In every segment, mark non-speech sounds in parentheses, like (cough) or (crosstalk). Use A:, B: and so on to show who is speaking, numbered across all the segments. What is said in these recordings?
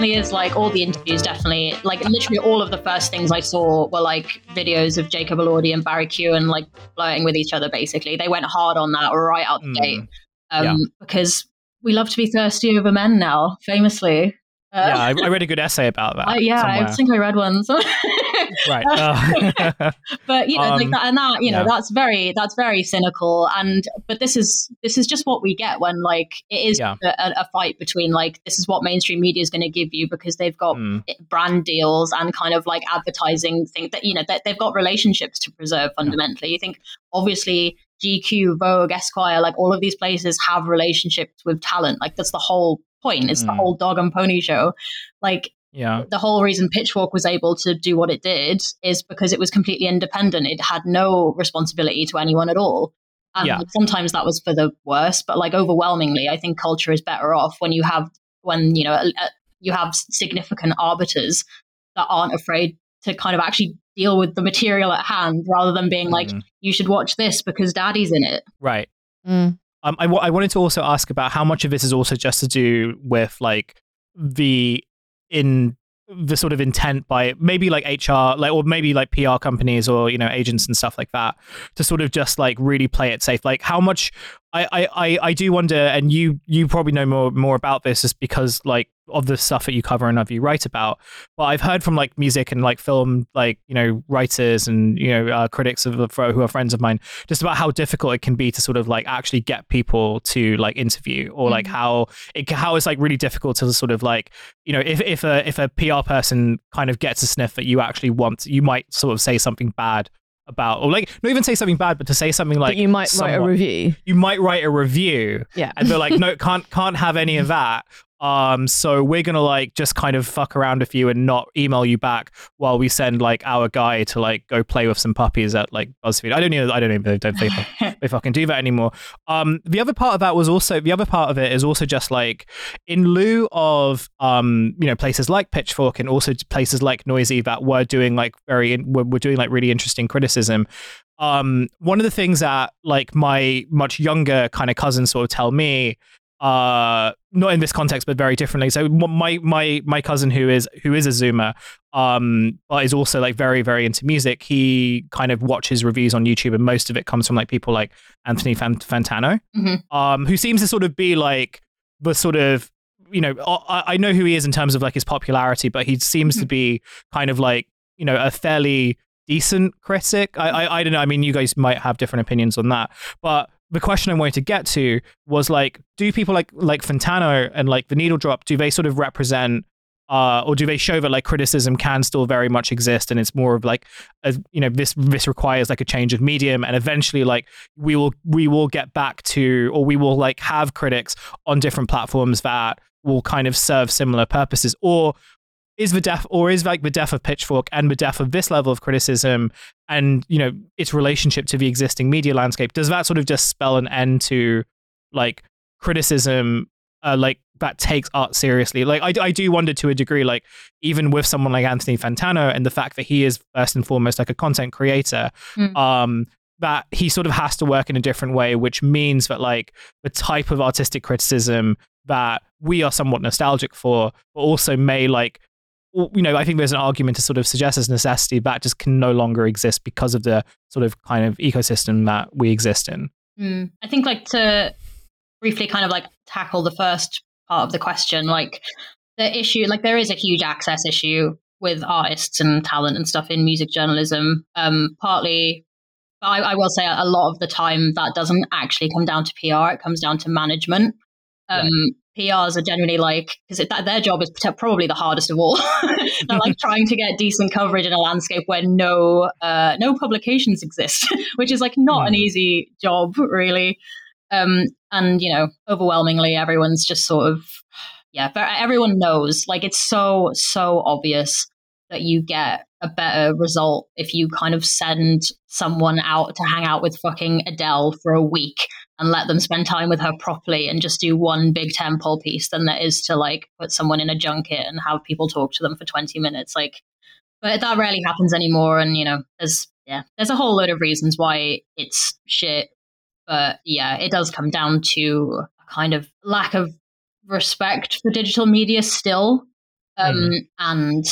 A: definitely is like all the interviews. Definitely, like literally all of the first things I saw were like videos of Jacob Elordi and Barry Keoghan like flirting with each other. Basically, they went hard on that right out the
B: Mm.
A: gate um,
B: Yeah.
A: because we love to be thirsty over men now. Famously,
B: yeah, I, I read a (laughs) good essay about that.
A: I, yeah, I think I read one. So-
B: right. (laughs) Oh. (laughs)
A: but you know like
B: Um,
A: that and that you know
B: yeah.
A: that's very that's very cynical and but this is this is just what we get when like it is
B: Yeah.
A: a, a fight between like this is what mainstream media is going to give you because they've got
B: Mm.
A: brand deals and kind of like advertising thing that you know that they've got relationships to preserve fundamentally you think obviously gq vogue esquire like all of these places have relationships with talent like that's the whole point it's the
B: Mm.
A: whole dog and pony show like
B: yeah.
A: the whole reason Pitchfork was able to do what it did is because it was completely independent. It had no responsibility to anyone at all. And
B: Yeah.
A: like, sometimes that was for the worse, but like overwhelmingly, I think culture is better off when you have when you know a, a- you have significant arbiters that aren't afraid to kind of actually deal with the material at hand rather than being like
B: Mhm.
A: you should watch this because daddy's in it.
B: Right.
C: Mm.
B: Um, I, wanted to also ask about how much of this is also just to do with like the in the sort of intent by maybe like HR, like or maybe like PR companies or you know agents and stuff like that to sort of just like really play it safe. Like how much I I, I, I do wonder, and you you probably know more more about this is because like of the stuff that you cover and of you write about. But I've heard from like music and like film like you know writers and you know uh, critics of the who are friends of mine just about how difficult it can be to sort of like actually get people to like interview or like
A: Mhm.
B: how it how it's like really difficult to sort of like you know if if a if a PR person kind of gets a sniff that you actually want you might sort of say something bad about or like not even say something bad but to say something like
C: you might write a review.
B: you might write a review
C: Yeah.
B: and they're like (laughs) no can't can't have any of that um so we're gonna like just kind of fuck around with you and not email you back while we send like our guy to like go play with some puppies at like buzzfeed. I don't know i don't even don't think (laughs) they fucking do that anymore. Um the other part of that was also the other part of it is also just like in lieu of um you know places like pitchfork and also places like Noisey that were doing like very were, were doing like really interesting criticism um one of the things that like my much younger kind of cousins sort of tell me uh not in this context but very differently. So my my my cousin who is who is a zoomer um but is also like very very into music he kind of watches reviews on youtube and most of it comes from like people like anthony Fan- fantano
A: Mhm.
B: um who seems to sort of be like the sort of you know I, I know who he is in terms of like his popularity but he seems to be kind of like you know a fairly decent critic. I, I i don't know. I mean you guys might have different opinions on that but the question I wanted to get to was like, do people like like Fantano and like the Needle Drop, do they sort of represent uh, or do they show that like criticism can still very much exist and it's more of like a, you know this this requires like a change of medium and eventually like we will we will get back to or we will like have critics on different platforms that will kind of serve similar purposes or is the death or is like the death of pitchfork and the death of this level of criticism and you know its relationship to the existing media landscape does that sort of just spell an end to like criticism uh, like that takes art seriously like I, I do wonder to a degree like even with someone like anthony fantano and the fact that he is first and foremost like a content creator
A: Mm.
B: um that he sort of has to work in a different way which means that like the type of artistic criticism that we are somewhat nostalgic for but also may like you know i think there's an argument to sort of suggest as necessity that just can no longer exist because of the sort of kind of ecosystem that we exist in
A: Mm. I think like to briefly kind of like tackle the first part of the question, like the issue, like there is a huge access issue with artists and talent and stuff in music journalism. Um, partly, I, I will say a lot of the time that doesn't actually come down to PR; it comes down to management. Um, PRs are generally like because their job is probably the hardest of all. (laughs) They're like (laughs) trying to get decent coverage in a landscape where no uh, no publications exist, (laughs) which is like not an
B: Hmm.
A: easy job, really. Um, and you know, overwhelmingly, everyone's just sort of yeah, but everyone knows. Like it's so so obvious that you get a better result if you kind of send someone out to hang out with fucking Adele for a week and let them spend time with her properly and just do one big temple piece than there is to like put someone in a junket and have people talk to them for 20 minutes like but that rarely happens anymore and you know there's yeah there's a whole load of reasons why it's shit but yeah it does come down to a kind of lack of respect for digital media still um, mm. and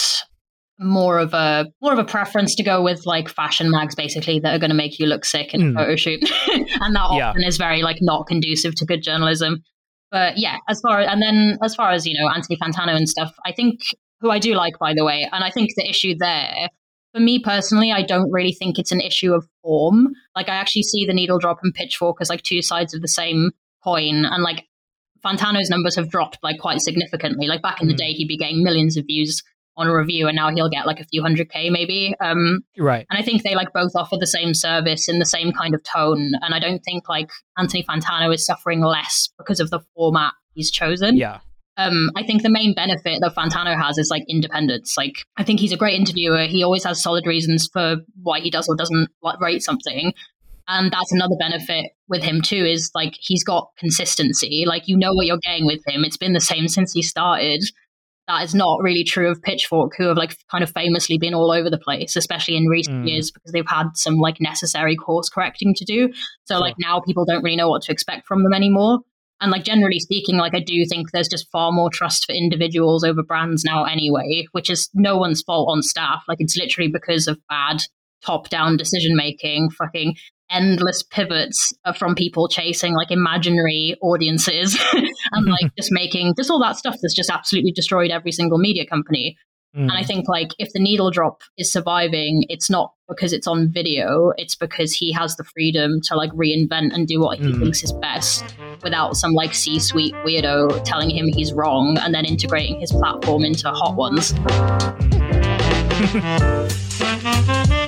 A: more of a more of a preference to go with like fashion mags basically that are going to make you look sick in mm. a photo shoot (laughs) and that yeah. often is very like not conducive to good journalism but yeah as far and then as far as you know anthony fantano and stuff i think who i do like by the way and i think the issue there for me personally i don't really think it's an issue of form like i actually see the needle drop and pitchfork as like two sides of the same coin and like Fantano's numbers have dropped like quite significantly. Like back in mm. the day, he'd be getting millions of views on a review and now he'll get like a few hundred k maybe um,
B: right
A: and i think they like both offer the same service in the same kind of tone and i don't think like anthony fantano is suffering less because of the format he's chosen
B: yeah
A: um, I think the main benefit that Fantano has is like independence. Like, I think he's a great interviewer. He always has solid reasons for why he does or doesn't rate something. And that's another benefit with him too is like he's got consistency. Like you know what you're getting with him. It's been the same since he started that is not really true of Pitchfork, who have like kind of famously been all over the place, especially in recent mm. years because they've had some like necessary course correcting to do. So sure. like now people don't really know what to expect from them anymore. And like generally speaking, like I do think there's just far more trust for individuals over brands now anyway, which is no one's fault on staff. Like it's literally because of bad top down decision making, fucking endless pivots from people chasing like imaginary audiences (laughs) and (laughs) like just making just all that stuff that's just absolutely destroyed every single media company. Mm. And I mm. think like if the needle drop is surviving, it's not because it's on video, it's because he has the freedom to like reinvent and do what he mm. thinks is best without some like C suite weirdo telling him he's wrong and then integrating his platform into hot ones. (laughs)